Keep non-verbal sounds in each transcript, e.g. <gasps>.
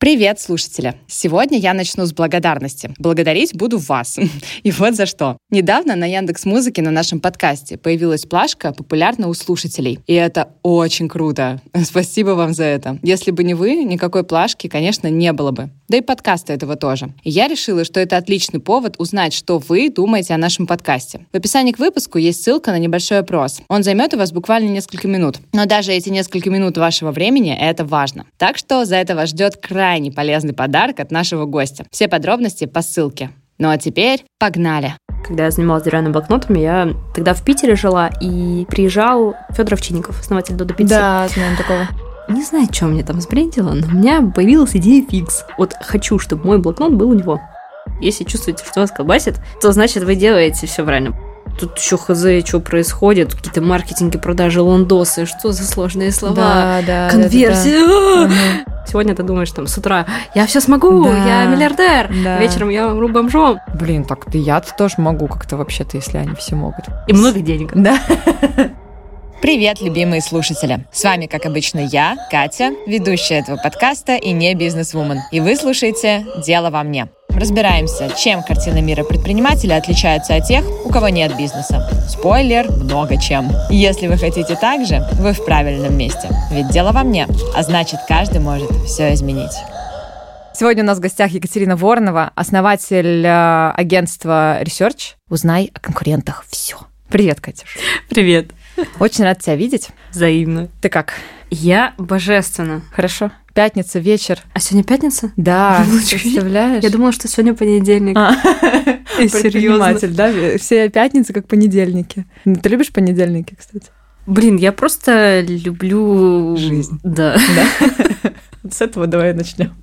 Привет, слушатели! Сегодня я начну с благодарности. Благодарить буду вас. <laughs> И вот за что. Недавно на Яндекс Музыке на нашем подкасте появилась плашка популярна у слушателей. И это очень круто. <laughs> Спасибо вам за это. Если бы не вы, никакой плашки, конечно, не было бы. Да и подкаста этого тоже. И я решила, что это отличный повод узнать, что вы думаете о нашем подкасте. В описании к выпуску есть ссылка на небольшой опрос. Он займет у вас буквально несколько минут. Но даже эти несколько минут вашего времени — это важно. Так что за это вас ждет крайне крайне полезный подарок от нашего гостя. Все подробности по ссылке. Ну а теперь погнали! Когда я занималась деревянными блокнотами, я тогда в Питере жила, и приезжал Федор Овчинников, основатель Додо Пиццы. Да, знаем такого. Не знаю, что мне там сбрендило, но у меня появилась идея фикс. Вот хочу, чтобы мой блокнот был у него. Если чувствуете, что вас колбасит, то значит вы делаете все правильно. Тут еще хз, что происходит, какие-то маркетинги, продажи, лондосы, что за сложные слова, да, да, конверсия. Да, да, <gasps> да. Сегодня ты думаешь там с утра, я все смогу, да, я миллиардер, да. вечером я умру бомжом. Блин, так ты я-то тоже могу как-то вообще-то, если они все могут. И много денег. Да. <laughs> Привет, любимые слушатели! С вами, как обычно, я, Катя, ведущая этого подкаста и не бизнес-вумен. И вы слушаете «Дело во мне». Разбираемся, чем картина мира предпринимателя отличается от тех, у кого нет бизнеса. Спойлер, много чем. Если вы хотите так же, вы в правильном месте. Ведь дело во мне, а значит, каждый может все изменить. Сегодня у нас в гостях Екатерина Воронова, основатель э, агентства Research. Узнай о конкурентах все. Привет, Катюш. Привет. Очень рад тебя видеть. Взаимно. Ты как? Я божественно. Хорошо. Пятница, вечер. А сегодня пятница? Да, <laughs> представляешь? Я думала, что сегодня понедельник. А. <laughs> Серьезно. да? Все пятницы как понедельники. Ты любишь понедельники, кстати? Блин, я просто люблю... Жизнь. Да. <laughs> да? С этого давай начнем.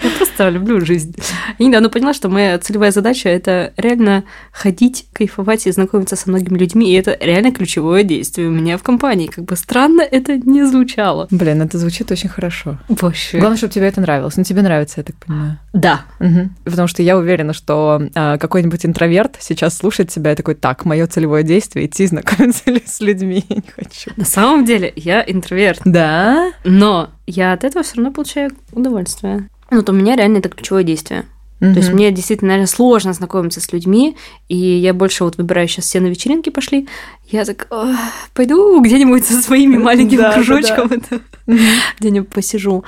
Я просто люблю жизнь. Я недавно поняла, что моя целевая задача – это реально ходить, кайфовать и знакомиться со многими людьми, и это реально ключевое действие у меня в компании. Как бы странно это не звучало. Блин, это звучит очень хорошо. Вообще. Главное, чтобы тебе это нравилось. Ну, тебе нравится, я так понимаю. Да. Угу. Потому что я уверена, что а, какой-нибудь интроверт сейчас слушает тебя и такой, так, мое целевое действие – идти знакомиться <laughs> с людьми. Я не хочу. На самом деле, я интроверт. Да? Но я от этого все равно получаю удовольствие. Ну, вот у меня реально это ключевое действие. Mm-hmm. То есть мне действительно, наверное, сложно знакомиться с людьми, и я больше вот выбираю сейчас все на вечеринки пошли. Я так пойду где-нибудь со своими маленьким да, кружочком да, да. где-нибудь посижу.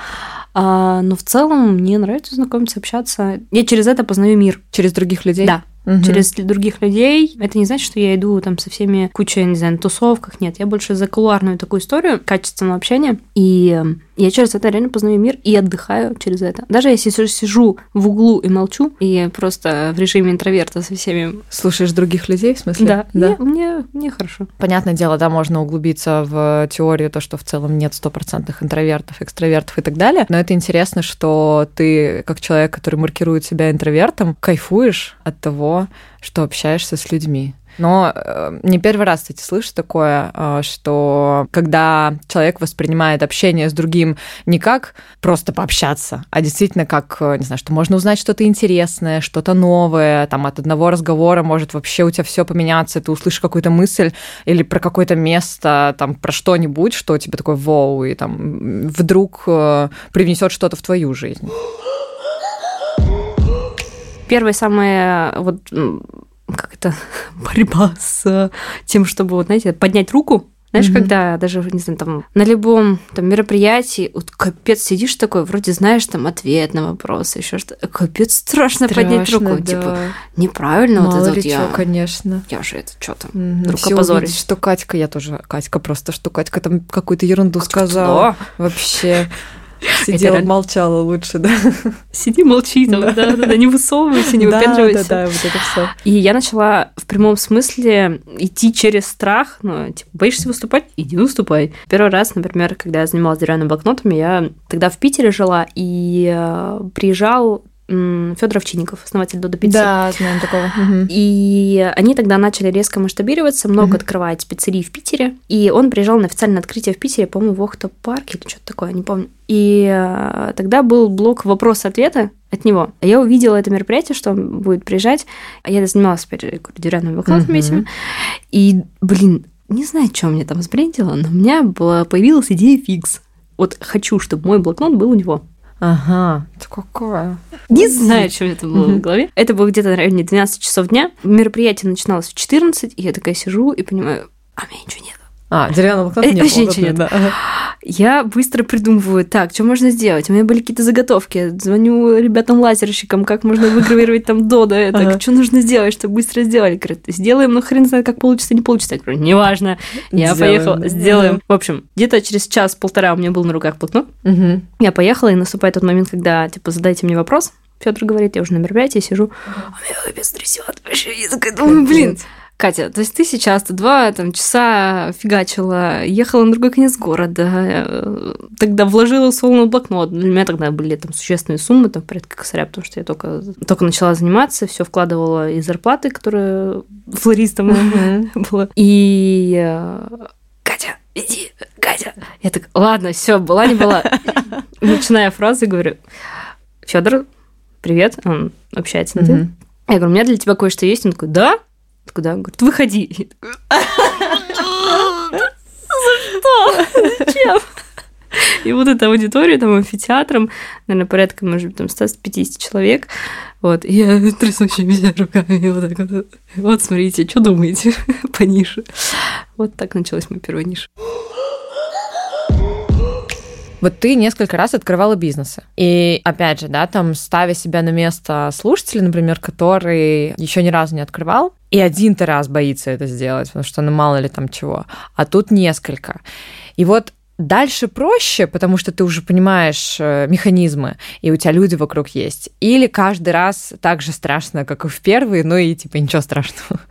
А, но в целом мне нравится знакомиться, общаться. Я через это познаю мир. Через других людей? Да угу. через других людей. Это не значит, что я иду там со всеми кучей, не знаю, на тусовках. Нет, я больше за кулуарную такую историю, качественного общения. И эм, я через это реально познаю мир и отдыхаю через это. Даже если сижу в углу и молчу, и просто в режиме интроверта со всеми... Слушаешь других людей, в смысле? Да, да. Мне, мне, мне хорошо. Понятное дело, да, можно углубиться в теорию, то, что в целом нет стопроцентных интровертов, экстравертов и так далее. Но это интересно, что ты, как человек, который маркирует себя интровертом, кайфуешь от того, что общаешься с людьми. Но э, не первый раз, кстати, слышу такое, э, что когда человек воспринимает общение с другим не как просто пообщаться, а действительно как, э, не знаю, что можно узнать что-то интересное, что-то новое, там от одного разговора может вообще у тебя все поменяться, ты услышишь какую-то мысль или про какое-то место, там про что-нибудь, что тебе такое воу, и там вдруг привнесет что-то в твою жизнь. Первое самое вот как это, <laughs> борьба с тем, чтобы, вот, знаете, поднять руку, знаешь, mm-hmm. когда даже, не знаю, там на любом там мероприятии, вот капец сидишь такой, вроде знаешь там ответ на вопрос, еще что капец страшно, страшно поднять руку, да. типа неправильно Мало вот это вот я. Чё, конечно. Я же это что там, mm-hmm. вдруг опозорюсь. что Катька, я тоже Катька просто, что Катька там какую-то ерунду Катька сказала. Вообще. Сидела, это... молчала лучше, да. Сиди, молчи там, да, да, да, не высовывайся, не выпендривайся. Да, да, да, вот это все. И я начала в прямом смысле идти через страх, ну, типа, боишься выступать? Иди выступай. Первый раз, например, когда я занималась деревянными блокнотами, я тогда в Питере жила, и э, приезжал Федор Овчинников, основатель Додо Пиццы. Да, знаем такого. И они тогда начали резко масштабироваться, много угу. открывать пиццерий в Питере. И он приезжал на официальное открытие в Питере, по-моему, в Охта парке или что-то такое, не помню. И э, тогда был блок вопрос-ответа от него. А я увидела это мероприятие, что он будет приезжать. А я занималась, опять деревянными блокнотами угу. И, блин, не знаю, что мне там сбрендило, но у меня была, появилась идея фикс. Вот хочу, чтобы мой блокнот был у него. Ага, это какое? Не знаю, что это было в голове. Это было где-то на районе 12 часов дня. Мероприятие начиналось в 14, и я такая сижу и понимаю, а у меня ничего нет. А, деревянного блокнота Э, не вообще ничего нет. Я быстро придумываю, так, что можно сделать? У меня были какие-то заготовки. Звоню ребятам-лазерщикам, как можно выгравировать там до до это, Ага. что нужно сделать, чтобы быстро сделали. Говорят, сделаем, но хрен знает, как получится, не получится. Я говорю, неважно, я Сделаем, поехала, сделаем. В общем, где-то через час-полтора у меня был на руках блокнот. Я поехала, и наступает тот момент, когда, типа, задайте мне вопрос. Федор говорит, я уже на мероприятии сижу, а меня капец трясет вообще. Я такая думаю, блин. Катя, то есть ты сейчас два там, часа фигачила, ехала на другой конец города, э, тогда вложила условно блокнот. Для меня тогда были там существенные суммы, там порядка косаря, потому что я только, только начала заниматься, все вкладывала из зарплаты, которая флористом была. И э, Катя, иди, Катя. Я так, ладно, все, была не была. <laughs> Начиная фразы, говорю, Федор, привет, он общается на ты. Я говорю, у меня для тебя кое-что есть. Он такой, да? Я такой, да. Он говорит, выходи. Такой, За что? Зачем? И вот эта аудитория, там, амфитеатром, наверное, порядка, может быть, там, 150 человек. Вот, и я <laughs> трясущимися руками вот так вот. Вот, смотрите, что думаете <laughs> по нише? Вот так началась моя первая ниша. Вот ты несколько раз открывала бизнесы. И опять же, да, там ставя себя на место слушателя, например, который еще ни разу не открывал, и один-то раз боится это сделать, потому что ну мало ли там чего. А тут несколько. И вот Дальше проще, потому что ты уже понимаешь э, механизмы, и у тебя люди вокруг есть. Или каждый раз так же страшно, как и в первый, ну и типа ничего страшного.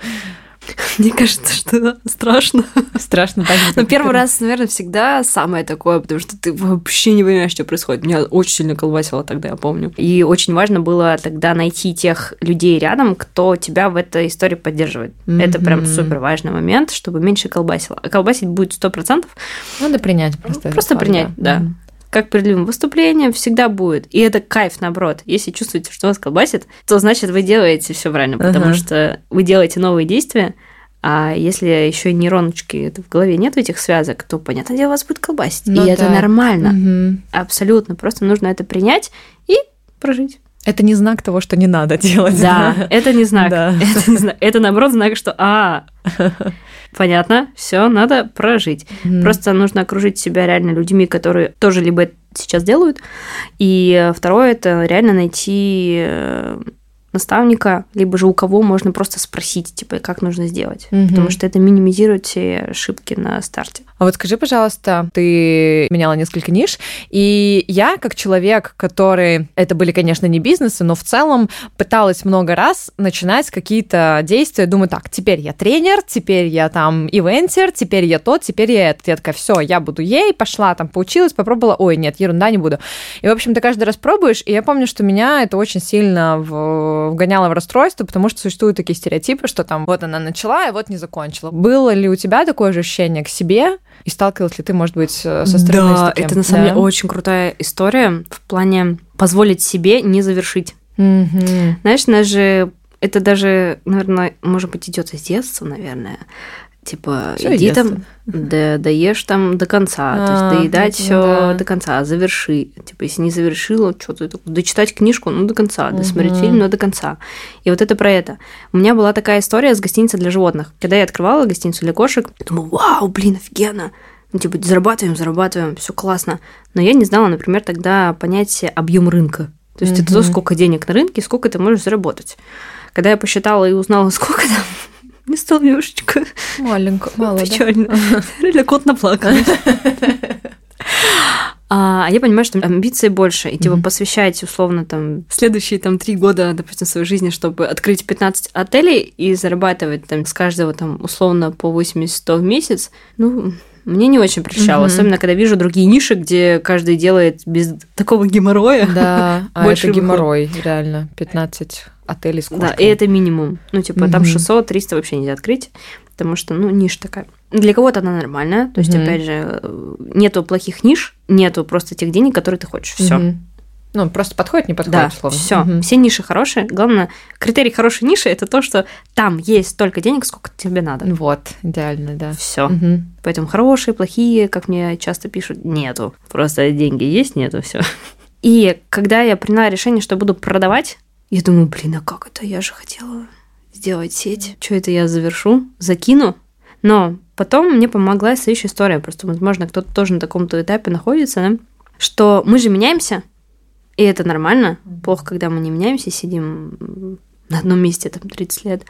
<laughs> Мне кажется, что страшно. Страшно же. Но первый раз, наверное, всегда самое такое, потому что ты вообще не понимаешь, что происходит. Меня очень сильно колбасило тогда, я помню. И очень важно было тогда найти тех людей рядом, кто тебя в этой истории поддерживает. Это прям супер важный момент, чтобы меньше колбасило. А колбасить будет сто процентов. Надо принять просто. Просто этот факт, принять, да. Мгм. Как перед любым выступлением всегда будет. И это кайф, наоборот. Если чувствуете, что вас колбасит, то значит вы делаете все правильно, потому Ага. что вы делаете новые действия, а если еще нейроночки в голове нет этих связок, то, понятное дело, вас будет колбасить. Ну и это да. нормально. Мгм. Абсолютно. Просто нужно это принять и прожить. Это не знак того, что не надо делать. Да, это не знак. Да. Это, не знак. это наоборот знак, что а, понятно, все, надо прожить. Мгм. Просто нужно окружить себя реально людьми, которые тоже либо сейчас делают. И э, второе это реально найти э, наставника, либо же у кого можно просто спросить, типа, как нужно сделать. Мгм. Потому что это минимизирует все ошибки на старте. А вот скажи, пожалуйста, ты меняла несколько ниш, и я, как человек, который... Это были, конечно, не бизнесы, но в целом пыталась много раз начинать какие-то действия. Думаю, так, теперь я тренер, теперь я там ивентер, теперь я тот, теперь я этот. Я такая, все, я буду ей, пошла там, поучилась, попробовала, ой, нет, ерунда, не буду. И, в общем, ты каждый раз пробуешь, и я помню, что меня это очень сильно в- вгоняло в расстройство, потому что существуют такие стереотипы, что там вот она начала, и вот не закончила. Было ли у тебя такое же ощущение к себе? И сталкивалась ли ты, может быть, со стороны с Да, таким? это на самом Да? деле очень крутая история в плане позволить себе не завершить. Мгм. Знаешь, нас же это даже, наверное, может быть, идет из детства, наверное. Типа, Всё иди там, да, доешь там до конца, то А, есть доедать ну все да. до конца, заверши. Типа, если не завершила, что ты такой, дочитать книжку, ну, до конца, досмотреть Мгм. фильм, ну, до конца. И вот это про это. У меня была такая история с гостиницей для животных. Когда я открывала гостиницу для кошек, думаю, вау, блин, офигенно. Ну, типа, зарабатываем, зарабатываем, все классно. Но я не знала, например, тогда понятие объем рынка. То есть это то, сколько денег на рынке, сколько ты можешь заработать. Когда я посчитала и узнала, <laughs> сколько там, мне стало немножечко Маленько, мало, да? печально. Реально кот наплакал. А я понимаю, что амбиций больше, и типа Мгм. посвящать условно там следующие там три года, допустим, своей жизни, чтобы открыть 15 отелей и зарабатывать там с каждого там условно по 80-100 в месяц, ну, мне не очень прельщало, Мгм. особенно когда вижу другие ниши, где каждый делает без такого геморроя. Да, а <laughs> Больше это выход. геморрой, реально. 15 отелей с Да, кошками. и это минимум. Ну, типа, там Мгм. 600-300 вообще нельзя открыть, потому что, ну, ниша такая. Для кого-то она нормальная, то есть, опять же, нету плохих ниш, нету просто тех денег, которые ты хочешь. Все. Ну, просто подходит, не Да, подходит, условно. все. Мгм. Все ниши хорошие. Главное, критерий хорошей ниши это то, что там есть столько денег, сколько тебе надо. Вот, идеально, да. Все. Мгм. Поэтому хорошие, плохие, как мне часто пишут, нету. Просто деньги есть, нету, все. И когда я приняла решение, что буду продавать, я думаю, блин, а как это? Я же хотела сделать сеть. Что это я завершу? Закину? Но потом мне помогла следующая история. Просто, возможно, кто-то тоже на таком-то этапе находится, да? что мы же меняемся, и это нормально. Плохо, когда мы не меняемся, сидим на одном месте там 30 лет.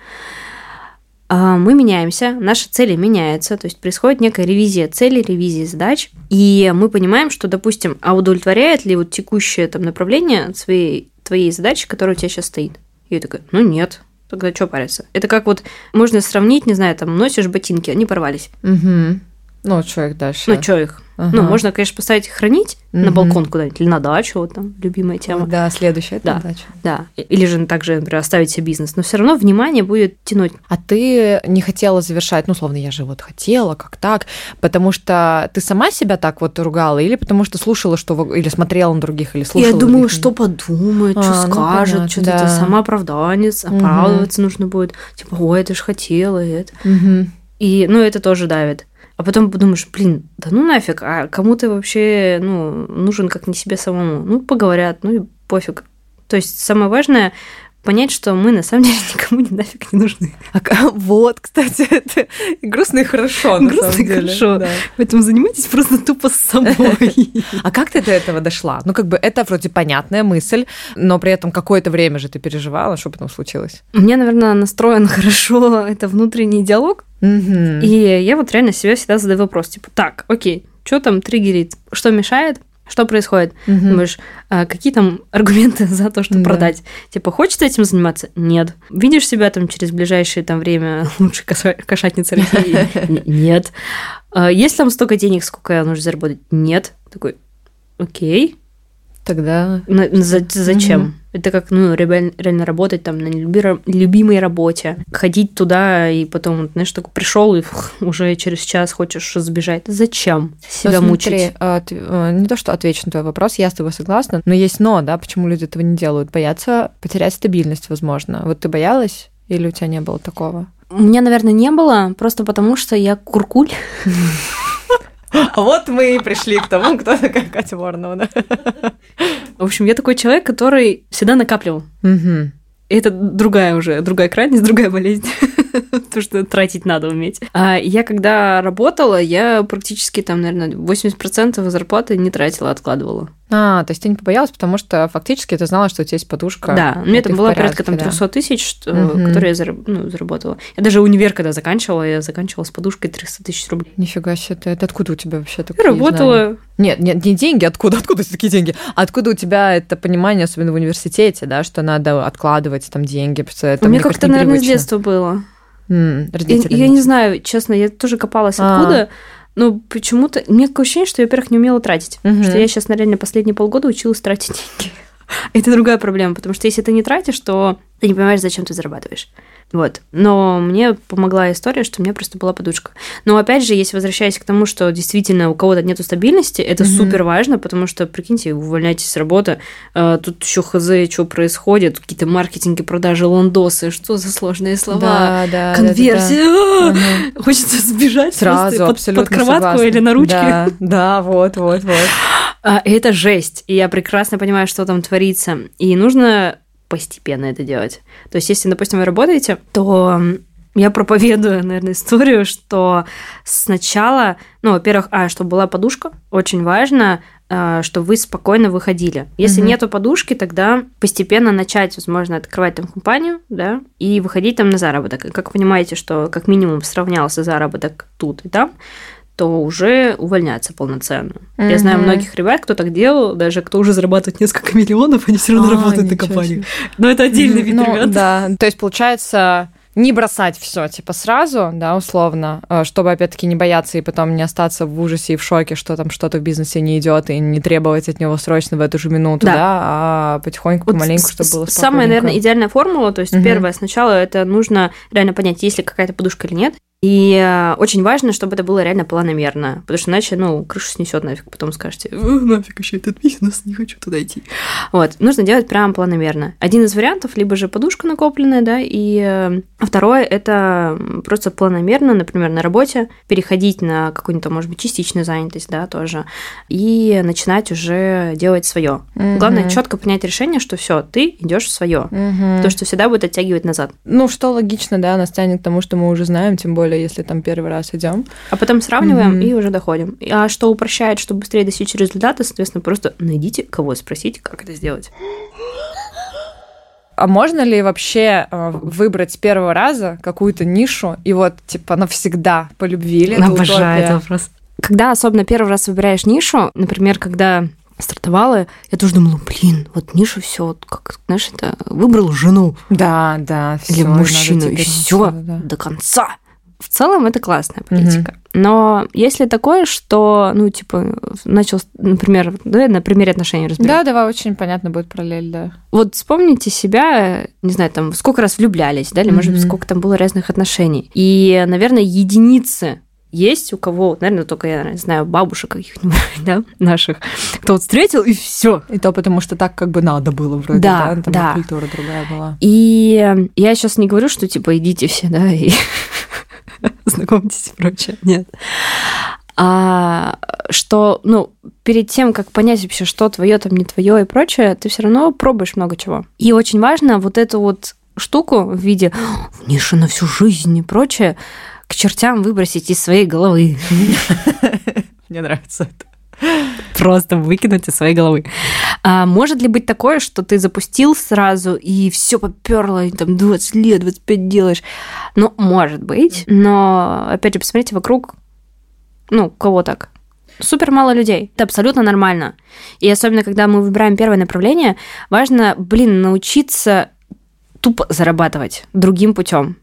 А, мы меняемся, наши цели меняются, то есть происходит некая ревизия целей, ревизия задач, и мы понимаем, что, допустим, а удовлетворяет ли вот текущее там направление своей, твоей задачи, которая у тебя сейчас стоит? И я такая, ну нет, тогда что париться? Это как вот можно сравнить, не знаю, там носишь ботинки, они порвались. Угу. Ну, что их дальше? Ну, что их? Ага. Ну, можно, конечно, поставить их хранить угу. на балкон куда-нибудь или на дачу, вот там, любимая тема. Да, следующая это да, дача. Да, или же также, например, оставить себе бизнес, но все равно внимание будет тянуть. А ты не хотела завершать, ну, словно я же вот хотела, как так, потому что ты сама себя так вот ругала, или потому что слушала, что или смотрела на других, или слушала? Я думаю, что подумает, а, что ну, скажет, что-то да. самооправданец, оправдываться угу. нужно будет, типа, ой, ты же хотела, это. Угу. И, ну, это тоже давит. А потом подумаешь, блин, да ну нафиг, а кому ты вообще ну, нужен как не себе самому? Ну, поговорят, ну и пофиг. То есть самое важное понять, что мы на самом деле <laughs> никому не нафиг не нужны. А, вот, кстати, <laughs> это грустно и хорошо, на грустно самом деле. и хорошо. Да. Поэтому занимайтесь просто тупо с собой. <laughs> А как ты до этого дошла? Ну, как бы это вроде понятная мысль, но при этом какое-то время же ты переживала, что потом случилось? У меня, наверное, настроен хорошо это внутренний диалог, и я вот реально себе всегда задаю вопрос, типа, так, окей, что там триггерит, что мешает, что происходит? Угу. Думаешь, а какие там аргументы <laughs> за то, чтобы да. продать? Типа, хочется этим заниматься? Нет. Видишь себя там через ближайшее там время <laughs> лучшей кошатницы России? <laughs> Нет. А есть там столько денег, сколько нужно заработать? Нет. Такой, окей. Тогда... Зачем? Угу. Это как, ну, реально работать там на любимой работе, ходить туда и потом, знаешь, такой пришел и уже через час хочешь сбежать. Зачем себя ну, смотри, мучить? А, а, не то, что отвечу на твой вопрос, я с тобой согласна, но есть но, да, почему люди этого не делают? Боятся потерять стабильность, возможно. Вот ты боялась или у тебя не было такого? У меня, наверное, не было, просто потому что я куркуль. <laughs> А вот мы и пришли к тому, кто такая Катя Воронова. Да? В общем, я такой человек, который всегда накапливал. Угу. Это другая уже, другая крайность, другая болезнь. <laughs> То, что тратить надо уметь. А я когда работала, я практически там, наверное, 80% зарплаты не тратила, откладывала. А, то есть ты не побоялась, потому что фактически ты знала, что у тебя есть подушка. Да, у меня там была порядке, порядка там 300 да. тысяч, угу. которые я зараб, ну, заработала. Я даже универ, когда заканчивала, я заканчивала с подушкой 300 тысяч рублей. Нифига себе, ты, это откуда у тебя вообще такие Я работала. Знания? Нет, нет, не деньги, откуда, откуда такие деньги? Откуда у тебя это понимание, особенно в университете, да, что надо откладывать там деньги? Это, у меня как-то, наверное, с детства было. Mm, я, я не знаю, честно, я тоже копалась а. откуда. Но почему-то... У меня такое ощущение, что я, во-первых, не умела тратить. Угу. Что я сейчас, наверное, последние полгода училась тратить деньги. <laughs> Это другая проблема, потому что если ты не тратишь, то ты не понимаешь, зачем ты зарабатываешь. Вот. Но мне помогла история, что у меня просто была подушка. Но опять же, если возвращаясь к тому, что действительно у кого-то нет стабильности, это mm-hmm. супер важно, потому что, прикиньте, вы увольняетесь с работы, а, тут еще хз, что происходит, какие-то маркетинги, продажи, лондосы, что за сложные слова, да, да, конверсия. Да, <laughs> да, да. Хочется сбежать сразу под, под кроватку согласна. или на ручке. Да, да, вот, вот, вот. А, это жесть, и я прекрасно понимаю, что там творится. И нужно постепенно это делать. То есть, если, допустим, вы работаете, то я проповедую, наверное, историю, что сначала, ну, во-первых, а, чтобы была подушка, очень важно, а, чтобы вы спокойно выходили. Если угу. нету подушки, тогда постепенно начать, возможно, открывать там компанию, да, и выходить там на заработок. И как вы понимаете, что как минимум сравнялся заработок тут и там, то уже увольняться полноценно. Mm-hmm. Я знаю многих ребят, кто так делал, даже кто уже зарабатывает несколько миллионов, они все равно а, работают на компании. Но это отдельный вид ну, ребят. Да, то есть получается не бросать все типа сразу, да, условно, э, чтобы опять-таки не бояться и потом не остаться в ужасе и в шоке, что там что-то в бизнесе не идет и не требовать от него срочно в эту же минуту, да, да а потихоньку, вот помаленьку, чтобы было Самая, наверное, идеальная формула, то есть угу. первое, сначала это нужно реально понять, есть ли какая-то подушка или нет, И э, очень важно, чтобы это было реально планомерно, потому что иначе, ну, крышу снесет нафиг, потом скажете, нафиг еще этот бизнес, не хочу туда идти. Вот, нужно делать прям планомерно. Один из вариантов, либо же подушка накопленная, да, и э, второе, это просто планомерно, например, на работе переходить на какую-нибудь, может быть, частичную занятость, да, тоже, и начинать уже делать свое. Угу. Главное четко принять решение, что все, ты идешь в свое, угу. то, что всегда будет оттягивать назад. Ну, что логично, да, нас тянет к тому, что мы уже знаем, тем более, если там первый раз идем. А потом сравниваем mm-hmm. и уже доходим. А что упрощает, чтобы быстрее достичь результата, соответственно, просто найдите кого спросить, как это сделать. А можно ли вообще э, выбрать с первого раза какую-то нишу и вот типа навсегда по любви или Обожаю этот вопрос. Когда особенно первый раз выбираешь нишу, например, когда стартовала, я тоже думала, блин, вот нишу все, вот как, знаешь, это выбрал жену. Да, да, все. Или мужчину, и все да. до конца. В целом это классная политика. Mm-hmm. Но если такое, что, ну, типа, начал, например, да, на примере отношений разберем. Да, давай, очень понятно будет параллель, да. Вот вспомните себя, не знаю, там, сколько раз влюблялись, да, или, может быть, сколько там было разных отношений. И, наверное, единицы есть у кого, наверное, только я знаю бабушек каких-нибудь, <laughs> да, наших, кто вот встретил и все. И то потому, что так как бы надо было вроде, да, да, там да. культура другая была. И я сейчас не говорю, что типа идите все, да, и <laughs> <laughs> знакомьтесь и прочее. Нет. А что, ну, перед тем, как понять вообще, что твое там не твое и прочее, ты все равно пробуешь много чего. И очень важно вот эту вот штуку в виде ниша на всю жизнь и прочее к чертям выбросить из своей головы. <laughs> Мне нравится это. Просто выкинуть из своей головы. А может ли быть такое, что ты запустил сразу и все поперло, и там 20 лет, 25 делаешь? Ну, может быть. Но, опять же, посмотрите вокруг, ну, кого так? Супер мало людей. Это абсолютно нормально. И особенно, когда мы выбираем первое направление, важно, блин, научиться тупо зарабатывать другим путем.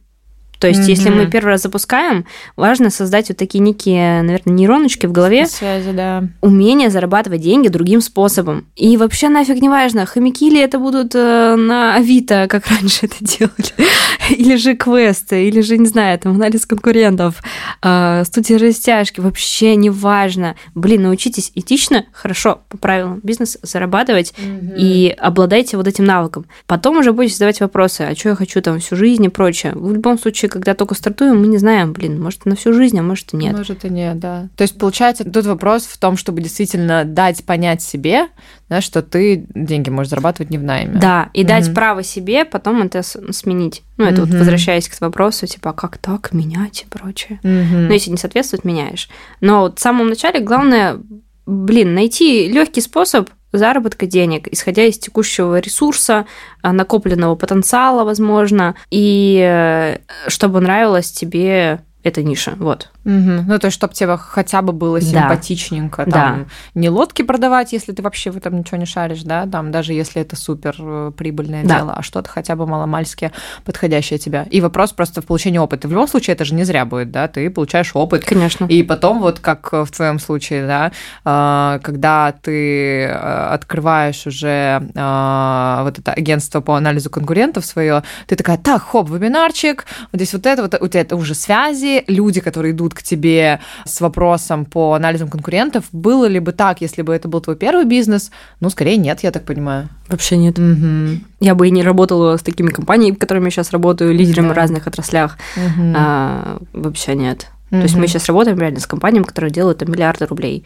То есть, mm-hmm. если мы первый раз запускаем, важно создать вот такие некие, наверное, нейроночки в голове. Связи, да. Умение зарабатывать деньги другим способом. И вообще нафиг не важно, хомяки ли это будут э, на Авито, как <laughs> раньше это делали, или же квесты, или же, не знаю, там, анализ конкурентов, э, студия растяжки, вообще не важно. Блин, научитесь этично, хорошо, по правилам бизнес зарабатывать mm-hmm. и обладайте вот этим навыком. Потом уже будете задавать вопросы, а что я хочу там всю жизнь и прочее. В любом случае, когда только стартуем, мы не знаем, блин, может, на всю жизнь, а может и нет. Может и нет, да. То есть, получается, тут вопрос в том, чтобы действительно дать понять себе, да, что ты деньги можешь зарабатывать не в найме. Да, и угу. дать право себе потом это сменить. Ну, это угу. вот возвращаясь к вопросу, типа, а как так менять и прочее. Угу. Ну, если не соответствует, меняешь. Но вот в самом начале главное, блин, найти легкий способ заработка денег, исходя из текущего ресурса, а, накопленного потенциала, возможно, и э, чтобы нравилось тебе эта ниша. Вот. Угу. Ну, то есть, чтобы тебе хотя бы было симпатичненько. Да. Там, да. Не лодки продавать, если ты вообще в этом ничего не шаришь, да, там, даже если это супер э, прибыльное да. дело, а что-то хотя бы маломальски подходящее тебе. И вопрос просто в получении опыта. В любом случае, это же не зря будет, да, ты получаешь опыт. Конечно. И потом, вот как в твоем случае, да, э, когда ты э, открываешь уже вот это агентство по анализу конкурентов свое, ты такая, так, хоп, вебинарчик, вот здесь вот это, вот у тебя это уже связи, люди, которые идут к тебе с вопросом по анализам конкурентов, было ли бы так, если бы это был твой первый бизнес? Ну, скорее нет, я так понимаю. Вообще нет. Угу. Я бы и не работала с такими компаниями, которыми я сейчас работаю, лидерами да. в разных отраслях. Угу. А, вообще нет. Угу. То есть мы сейчас работаем реально с компаниями, которые делают там, миллиарды рублей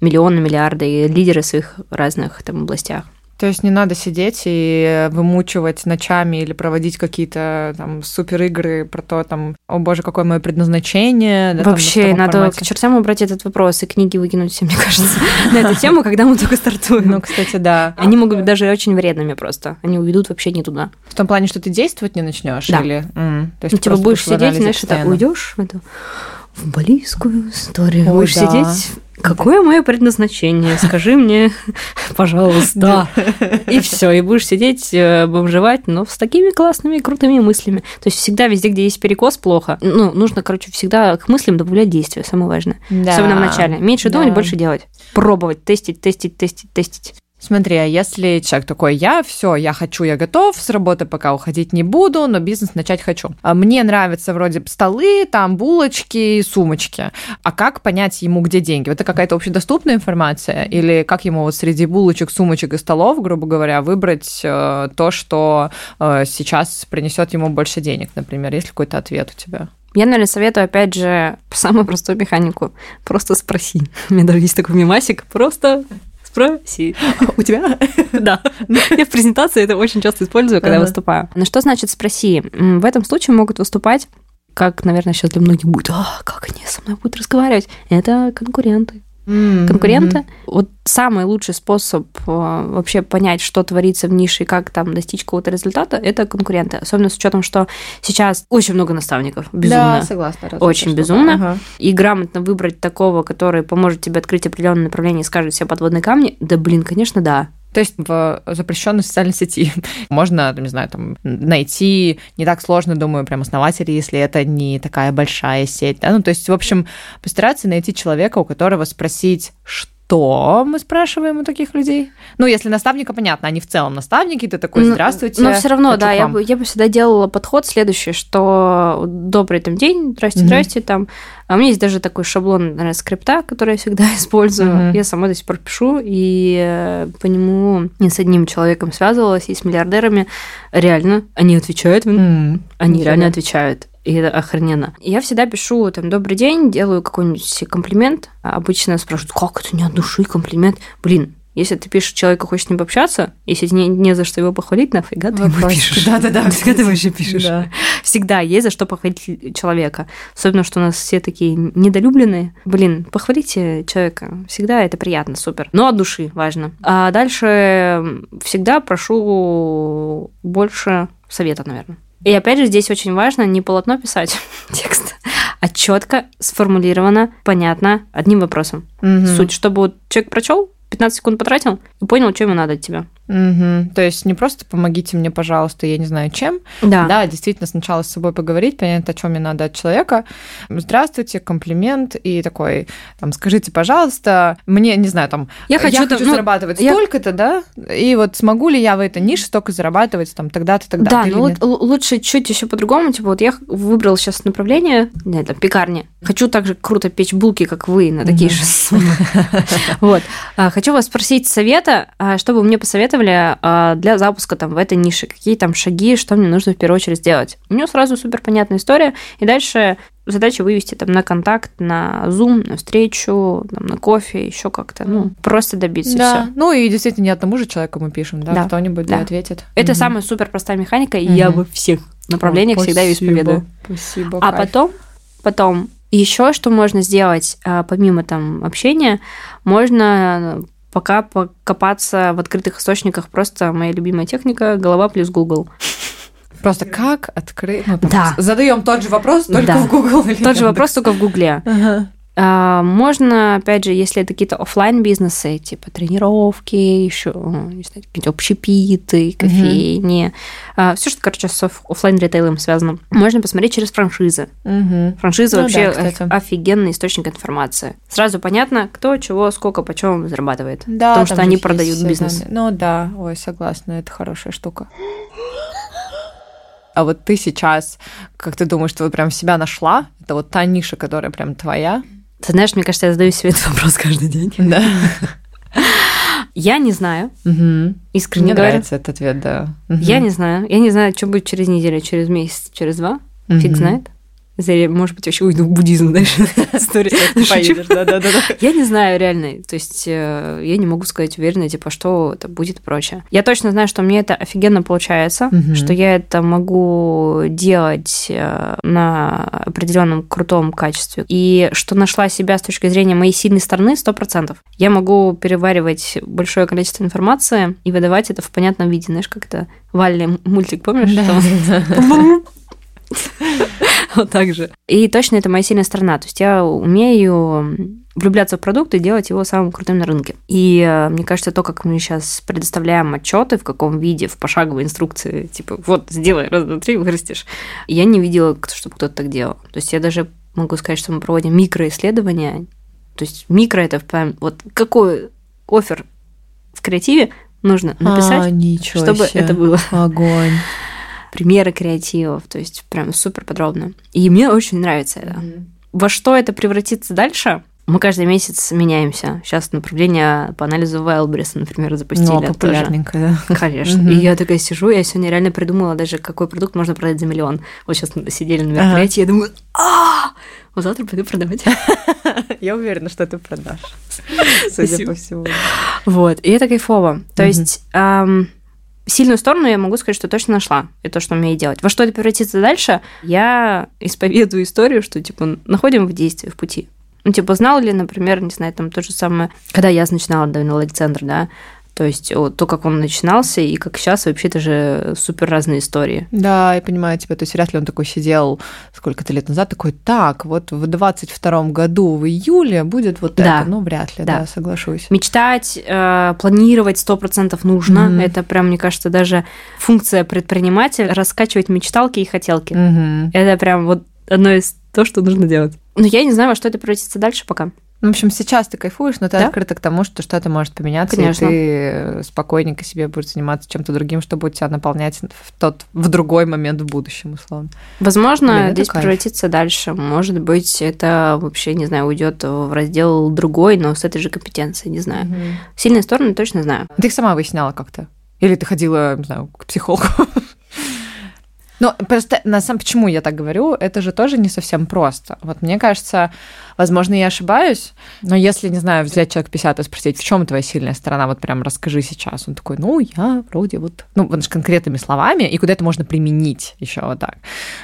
миллионы, миллиарды, и лидеры в своих разных там областях. То есть не надо сидеть и вымучивать ночами или проводить какие-то там супер игры про то, там, о боже, какое мое предназначение. Да, Вообще, там, надо формате. к чертям убрать этот вопрос и книги выкинуть все, <laughs> мне кажется, на эту тему, когда мы только стартуем. Ну, кстати, да. Они могут быть даже очень вредными просто. Они уведут вообще не туда. В том плане, что ты действовать не начнешь да. или... То есть ну, типа будешь сидеть, знаешь, так уйдешь в эту в балийскую историю. Ой, будешь да. сидеть Какое мое предназначение? Скажи мне, <laughs> пожалуйста. И все, и будешь сидеть, э, бомжевать, но с такими классными, крутыми мыслями. То есть всегда везде, где есть перекос, плохо. Ну, нужно, короче, всегда к мыслям добавлять действия, самое важное. Да. Особенно в начале. Меньше думать, да. больше делать. Пробовать, тестить, тестить, тестить, тестить. Смотри, а если человек такой, я все, я хочу, я готов, с работы пока уходить не буду, но бизнес начать хочу. А мне нравятся вроде столы, там булочки, сумочки. А как понять ему, где деньги? Это какая-то общедоступная информация? Или как ему вот среди булочек, сумочек и столов, грубо говоря, выбрать э, то, что э, сейчас принесет ему больше денег, например? Есть ли какой-то ответ у тебя? Я, наверное, советую, опять же, самую простую механику. Просто спроси. <laughs> У меня даже есть такой мимасик. Просто спроси. <laughs> У тебя? <laughs> Да. Я в презентации это очень часто использую, когда выступаю. Но что значит спроси? В этом случае могут выступать как, наверное, сейчас для многих будет, а, как они со мной будут разговаривать? Это конкуренты mm-hmm. конкурента. Вот самый лучший способ э, вообще понять, что творится в нише и как там достичь какого-то результата, это конкуренты. Особенно с учетом, что сейчас очень много наставников. Безумно. Да, согласна. Очень безумно. Ага. И грамотно выбрать такого, который поможет тебе открыть определенное направление и скажет все подводные камни, да блин, конечно, да. То есть в запрещенной социальной сети <laughs> можно, не знаю, там, найти не так сложно, думаю, прям основателей, если это не такая большая сеть. Да? Ну, то есть, в общем, постараться найти человека, у которого спросить, что что мы спрашиваем у таких людей? Ну, если наставника, понятно, они в целом наставники, ты такой, здравствуйте. Но все равно, да, я бы, я бы всегда делала подход следующий, что добрый там день, здрасте, здрасте, угу. там. А у меня есть даже такой шаблон, наверное, скрипта, который я всегда <laughs> использую. Угу. Я сама до сих пор пишу, и э, по нему не с одним человеком связывалась, и с миллиардерами. Реально, они отвечают, угу. они реально отвечают и это охрененно. Я всегда пишу там «добрый день», делаю какой-нибудь комплимент. Обычно спрашивают, как это не от души комплимент? Блин, если ты пишешь человеку, хочешь с ним пообщаться, если не, не за что его похвалить, нафига ты ему пишешь? <laughs> Да-да-да. <laughs> Нафига ты вообще пишешь? Да. Всегда есть за что похвалить человека. Особенно, что у нас все такие недолюбленные. Блин, похвалите человека. Всегда это приятно, супер. Но от души важно. А дальше всегда прошу больше совета, наверное. И опять же, здесь очень важно не полотно писать <laughs> текст, а четко сформулировано, понятно, одним вопросом. Угу. Суть, чтобы вот человек прочел, 15 секунд потратил и понял, что ему надо от тебя. Угу. То есть не просто помогите мне, пожалуйста, я не знаю чем. Да. Да, действительно сначала с собой поговорить, понять, о чем мне надо от человека. Здравствуйте, комплимент и такой, там, скажите, пожалуйста, мне, не знаю, там, я хочу, я хочу ну, зарабатывать я... столько-то, да, и вот смогу ли я в этой нише столько зарабатывать, там, тогда-то, тогда-то. Да, ну вот лучше чуть еще по-другому, типа, вот я выбрал сейчас направление, не, там, пекарня. Хочу также круто печь булки, как вы, на такие же. <laughs> Вот. А, хочу вас спросить совета, а, чтобы мне посоветовали посоветовали а, для запуска там в этой нише, какие там шаги, что мне нужно в первую очередь сделать. У него сразу супер понятная история, и дальше задача вывести там на контакт, на Zoom, на встречу, там, на кофе, еще как-то, ну, просто добиться да. все. Ну и действительно не одному же человеку мы пишем, да, да. кто-нибудь да. ответит. Это угу. самая супер простая механика, и угу. я во всех направлениях О, всегда ее исповедую. Спасибо. А кайф. потом, потом еще что можно сделать, а, помимо там общения, можно пока покопаться в открытых источниках просто моя любимая техника голова плюс Google. Просто как открыть? да. Задаем тот же вопрос, только да. в Google. Тот же вопрос, только в Гугле. Ага. А, можно, опять же, если это какие-то офлайн бизнесы, типа тренировки, еще не знаю, какие-то общепиты, кофейни, угу. А, все, что, короче, с офлайн ритейлом связано, можно посмотреть через франшизы. Угу. Франшиза ну, вообще да, офигенный источник информации. Сразу понятно, кто, чего, сколько, почем зарабатывает. Да, потому что они продают бизнес. Ну да, ой, согласна, это хорошая штука. А вот ты сейчас, как ты думаешь, ты вот прям себя нашла? Это вот та ниша, которая прям твоя? Ты знаешь, мне кажется, я задаю себе этот вопрос каждый день. Да. Я не знаю. Угу. Искренне Мне говоря. нравится этот ответ, да. Угу. Я не знаю. Я не знаю, что будет через неделю, через месяц, через два. Угу. Фиг знает. Может быть, вообще уйду в буддизм дальше. <laughs> История. Поедешь, да-да-да. <laughs> Я не знаю реально. То есть э, я не могу сказать уверенно, типа, что это будет и прочее. Я точно знаю, что мне это офигенно получается, что я это могу делать э, на определенном крутом качестве. И что нашла себя с точки зрения моей сильной стороны, сто процентов. Я могу переваривать большое количество информации и выдавать это в понятном виде. Знаешь, как это Валли мультик, помнишь? Да, <laughs> <laughs> так же. И точно это моя сильная сторона. То есть я умею влюбляться в продукт и делать его самым крутым на рынке. И э, мне кажется, то, как мы сейчас предоставляем отчеты, в каком виде, в пошаговой инструкции, типа, вот, сделай, раз, два, три, вырастешь. Я не видела, чтобы кто-то так делал. То есть я даже могу сказать, что мы проводим микроисследования. То есть микро это вот какой офер в креативе нужно написать, а, чтобы себе. это было. Огонь. Примеры креативов, то есть прям супер подробно. И мне очень нравится это. Во что это превратится дальше? Мы каждый месяц меняемся. Сейчас направление по анализу Вайлбриса, например, запустили. Ну, тоже. популярненькое, да. Конечно. Мгм. И я такая сижу, я сегодня реально придумала даже, какой продукт можно продать за миллион. Вот сейчас сидели на мероприятии, я думаю, а вот завтра пойду продавать. <laughs> Я уверена, что ты продашь. Судя по всему. Вот, и это кайфово. То есть сильную сторону я могу сказать, что точно нашла. Это то, что умею делать. Во что это превратится дальше? Я исповедую историю, что, типа, находим в действии, в пути. Ну, типа, знал ли, например, не знаю, там то же самое, когда я начинала Александр, да, то есть то, как он начинался, и как сейчас, вообще это же супер разные истории. Да, я понимаю тебя. То есть вряд ли он такой сидел сколько-то лет назад, такой, так, вот в 22 году в июле будет вот Да. это. Ну, вряд ли, Да. да, соглашусь. Мечтать, э, планировать 100% нужно. Мгм. Это прям, мне кажется, даже функция предпринимателя раскачивать мечталки и хотелки. Мгм. Это прям вот одно из то, что нужно делать. Но я не знаю, во что это превратится дальше пока. В общем, сейчас ты кайфуешь, но ты Да. открыта к тому, что что-то может поменяться, Конечно. и ты спокойненько себе будешь заниматься чем-то другим, что будет тебя наполнять в тот в другой момент в будущем, условно. Возможно, Блин, здесь кайф. превратится дальше. Может быть, это вообще, не знаю, уйдет в раздел другой, но с этой же компетенцией, не знаю. Сильные стороны точно знаю. Ты их сама выясняла как-то? Или ты ходила, не знаю, к психологу? <laughs> Ну, просто на самом почему я так говорю, это же тоже не совсем просто. Вот мне кажется, возможно, я ошибаюсь, но если, не знаю, взять человек 50 и спросить, в чем твоя сильная сторона, вот прям расскажи сейчас. Он такой, ну, я вроде вот, ну, вот с конкретными словами, и куда это можно применить еще вот так.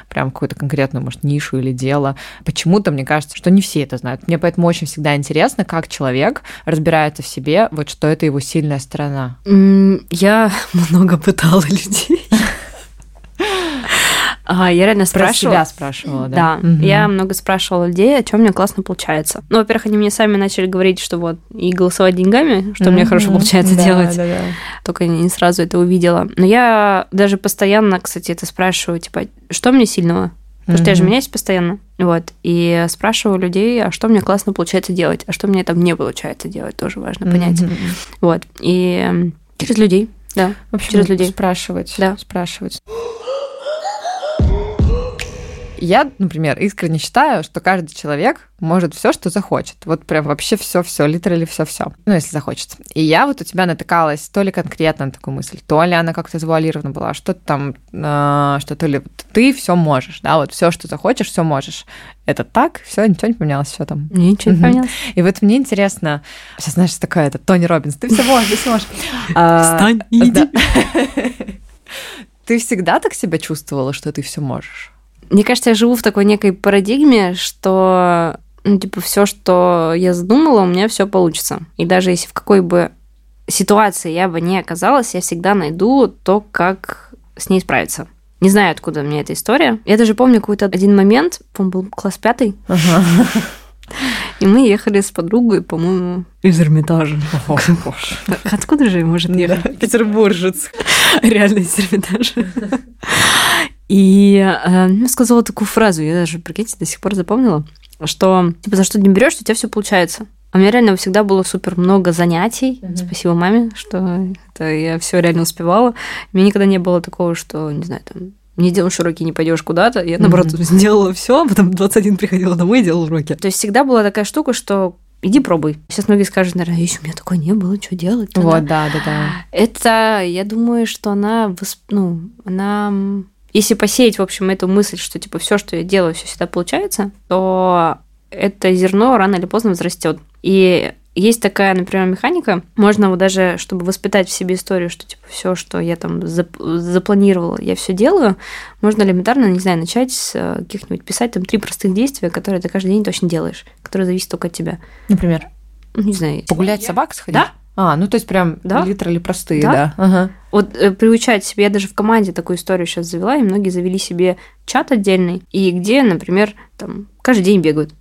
Прям какую-то конкретную, может, нишу или дело. Почему-то мне кажется, что не все это знают. Мне поэтому очень всегда интересно, как человек разбирается в себе, вот что это его сильная сторона. Я <laughs> много пытала людей. А, Я реально Про спрашивала. себя спрашивала, да? Да, Мгм. я много спрашивала людей, о чем мне классно получается. Ну, во-первых, они мне сами начали говорить, что вот и голосовать деньгами, что мне хорошо получается Да, делать. да, да. Только не сразу это увидела. Но я даже постоянно, кстати, это спрашиваю, типа, что мне сильного? Потому что я же меняюсь постоянно. Вот. И спрашиваю людей, а что мне классно получается делать, а что мне там не получается делать, тоже важно понять. Мгм. Вот. И через людей, да. В общем, Через людей. спрашивать. Да. Спрашивать. Я, например, искренне считаю, что каждый человек может все, что захочет. Вот прям вообще все, все, литерали все, все. Ну, если захочет. И я вот у тебя натыкалась то ли конкретно на такую мысль, то ли она как-то завуалирована была, что там, э, что то ли ты все можешь, да, вот все, что захочешь, все можешь. Это так, все, ничего не поменялось, все там. Ничего не понятно. И вот мне интересно, сейчас знаешь, такая это Тони Робинс, ты все можешь, ты все можешь. А, Встань иди. <laughs> Ты всегда так себя чувствовала, что ты все можешь? Мне кажется, я живу в такой некой парадигме, что ну, типа, все, что я задумала, у меня все получится. И даже если в какой бы ситуации я бы не оказалась, я всегда найду то, как с ней справиться. Не знаю, откуда меня эта история. Я даже помню какой-то один момент, по-моему, был класс пятый, и мы ехали с подругой, по-моему, из Эрмитажа. Откуда же может ехать? Петербуржец. Реально из Эрмитажа. И э, ну, сказала такую фразу, я даже, прикиньте, до сих пор запомнила, что типа за что не берешь, у тебя все получается. А у меня реально всегда было супер много занятий. Мгм. Спасибо маме, что это я все реально успевала. У меня никогда не было такого, что, не знаю, там, не делаешь уроки, не пойдешь куда-то. Я, наоборот, <laughs> Мгм. сделала все, а потом в 21 приходила домой и делала уроки. То есть всегда была такая штука, что иди пробуй. Сейчас многие скажут, наверное, еще у меня такое не было, что делать? Вот, да, да, да. Это, я думаю, что она, ну, она, если посеять, в общем, эту мысль, что типа все, что я делаю, все всегда получается, то это зерно рано или поздно взрастет. И есть такая, например, механика. Можно вот даже, чтобы воспитать в себе историю, что типа все, что я там зап- запланировала, я все делаю, можно элементарно, не знаю, начать с э, каких-нибудь писать там три простых действия, которые ты каждый день точно делаешь, которые зависят только от тебя. Например, Ну, Не знаю. погулять собак сходить? Да. А, ну то есть прям Да. литерали простые, Да. да. Ага. Вот э, приучать себе, я даже в команде такую историю сейчас завела, и многие завели себе чат отдельный, и где, например, там каждый день бегают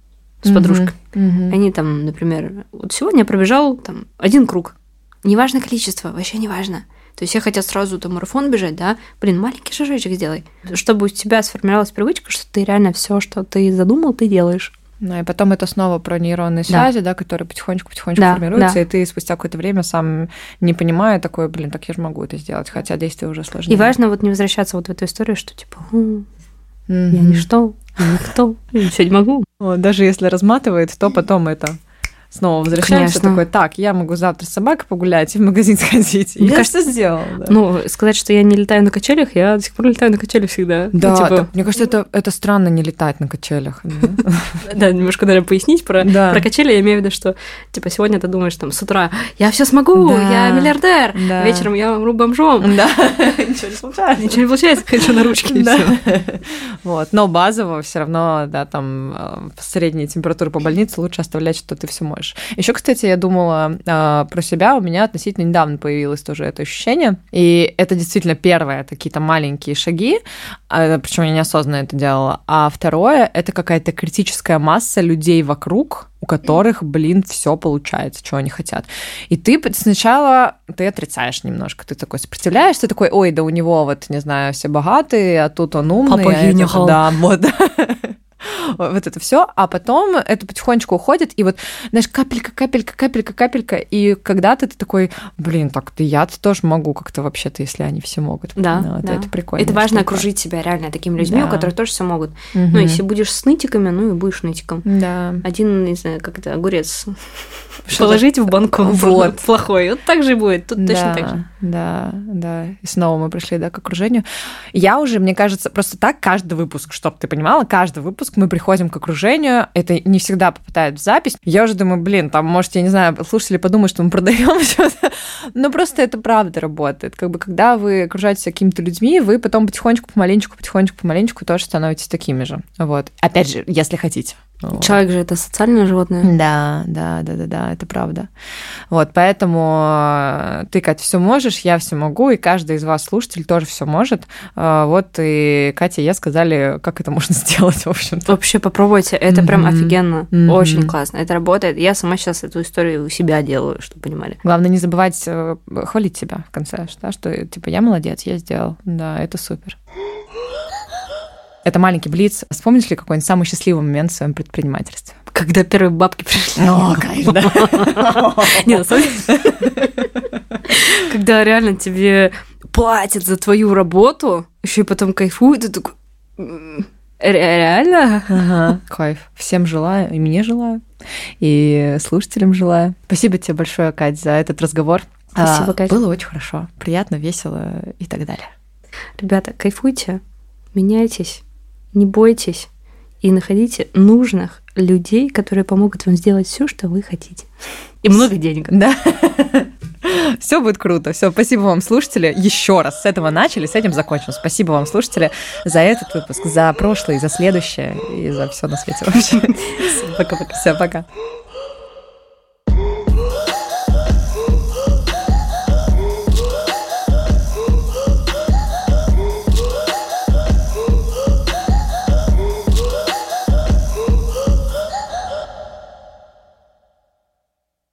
с Мгм. подружкой. Мгм. Они там, например, вот сегодня я пробежал там один круг. Неважно количество, вообще не важно. То есть я хотела сразу там марафон бежать, да, блин, маленький шажочек сделай, чтобы у тебя сформировалась привычка, что ты реально все, что ты задумал, ты делаешь. Ну, и потом это снова про нейронные связи, да, да которые потихонечку-потихонечку да, формируются, да. и ты спустя какое-то время сам не понимая такой, блин, так я же могу это сделать, хотя действие уже сложнее. И важно вот не возвращаться вот в эту историю, что типа, mm-hmm. я ничто, я никто, я ничего не могу. Вот, даже если разматывает, то потом это снова возвращаемся, Конечно. такой, так, я могу завтра с собакой погулять и в магазин <laughs> сходить. Мне я кажется, сделал. Да. Ну, сказать, что я не летаю на качелях, я до сих пор летаю на качелях всегда. Да, ну, типа... мне кажется, это, это странно не летать на качелях. Да, <laughs> немножко, наверное, пояснить про, качели. Я имею в виду, что, типа, сегодня ты думаешь, там, с утра, я все смогу, я миллиардер, вечером я умру бомжом. <laughs> Да, ничего не получается. Ничего не получается, конечно, на ручке и все. Вот, но базово все равно, да, там, э, средняя температура по больнице лучше оставлять, что ты все можешь. Еще, кстати, я думала э, про себя, у меня относительно недавно появилось тоже это ощущение, и это действительно первое, какие-то маленькие шаги, э, а, причем я неосознанно это делала, а второе это какая-то критическая масса людей вокруг, у которых, блин, все получается, что они хотят. И ты сначала ты отрицаешь немножко, ты такой сопротивляешься, ты такой, ой, да у него вот, не знаю, все богатые, а тут он умный. Папа а Да, вот. Вот это все, а потом это потихонечку уходит, и вот, знаешь, капелька, капелька, капелька, капелька, и когда-то ты такой, блин, так ты я -то тоже могу как-то вообще-то, если они все могут. Да, ну, да. Это прикольно. Это важно штука. окружить себя реально такими людьми, да. у которых тоже все могут. Угу. Ну, если будешь с нытиками, ну и будешь нытиком. Да. Один, не знаю, как это, огурец <laughs> положить в банку <laughs> вот. <laughs> плохой. Вот так же будет, тут да, точно так же. Да, да. И снова мы пришли, да, к окружению. Я уже, мне кажется, просто так каждый выпуск, чтобы ты понимала, каждый выпуск мы приходим к окружению. Это не всегда попадает в запись. Я уже думаю, блин, там, может, я не знаю, слушатели подумают, что мы продаем что-то. <laughs> Но просто это правда работает. Как бы, когда вы окружаетесь какими-то людьми, вы потом потихонечку, помаленечку, потихонечку, помаленечку тоже становитесь такими же. Вот. Опять же, если хотите. Человек же это социальное животное. Да, да, да, да, да, это правда. Вот, поэтому э, ты, Катя, все можешь, я все могу, и каждый из вас, слушатель, тоже все может. Э, вот и Катя и я сказали, как это <laughs> можно сделать, в общем -то. Вообще попробуйте, это mm-hmm. прям офигенно, mm-hmm. очень классно, это работает. Я сама сейчас эту историю у себя делаю, чтобы понимали. Главное не забывать э, хвалить себя в конце, да, что типа я молодец, я сделал, да, это супер. Это маленький блиц. Вспомнишь ли какой-нибудь самый счастливый момент в своем предпринимательстве? Когда первые бабки пришли. О, конечно. Не, на самом Когда реально тебе платят за твою работу, еще и потом кайфуют, ты такой... Реально? Ага, кайф. Всем желаю, и мне желаю, и слушателям желаю. Спасибо тебе большое, Кать, за этот разговор. Спасибо, а, Кать. Было очень хорошо, приятно, весело и так далее. Ребята, кайфуйте, меняйтесь, не бойтесь и находите нужных людей, которые помогут вам сделать все, что вы хотите. И много денег. Да. <laughs> Все будет круто. Все, спасибо вам, слушатели. Еще раз с этого начали, с этим закончим. Спасибо вам, слушатели, за этот выпуск, за прошлый, за следующее и за все на свете вообще. <laughs> Пока-пока. Все, пока.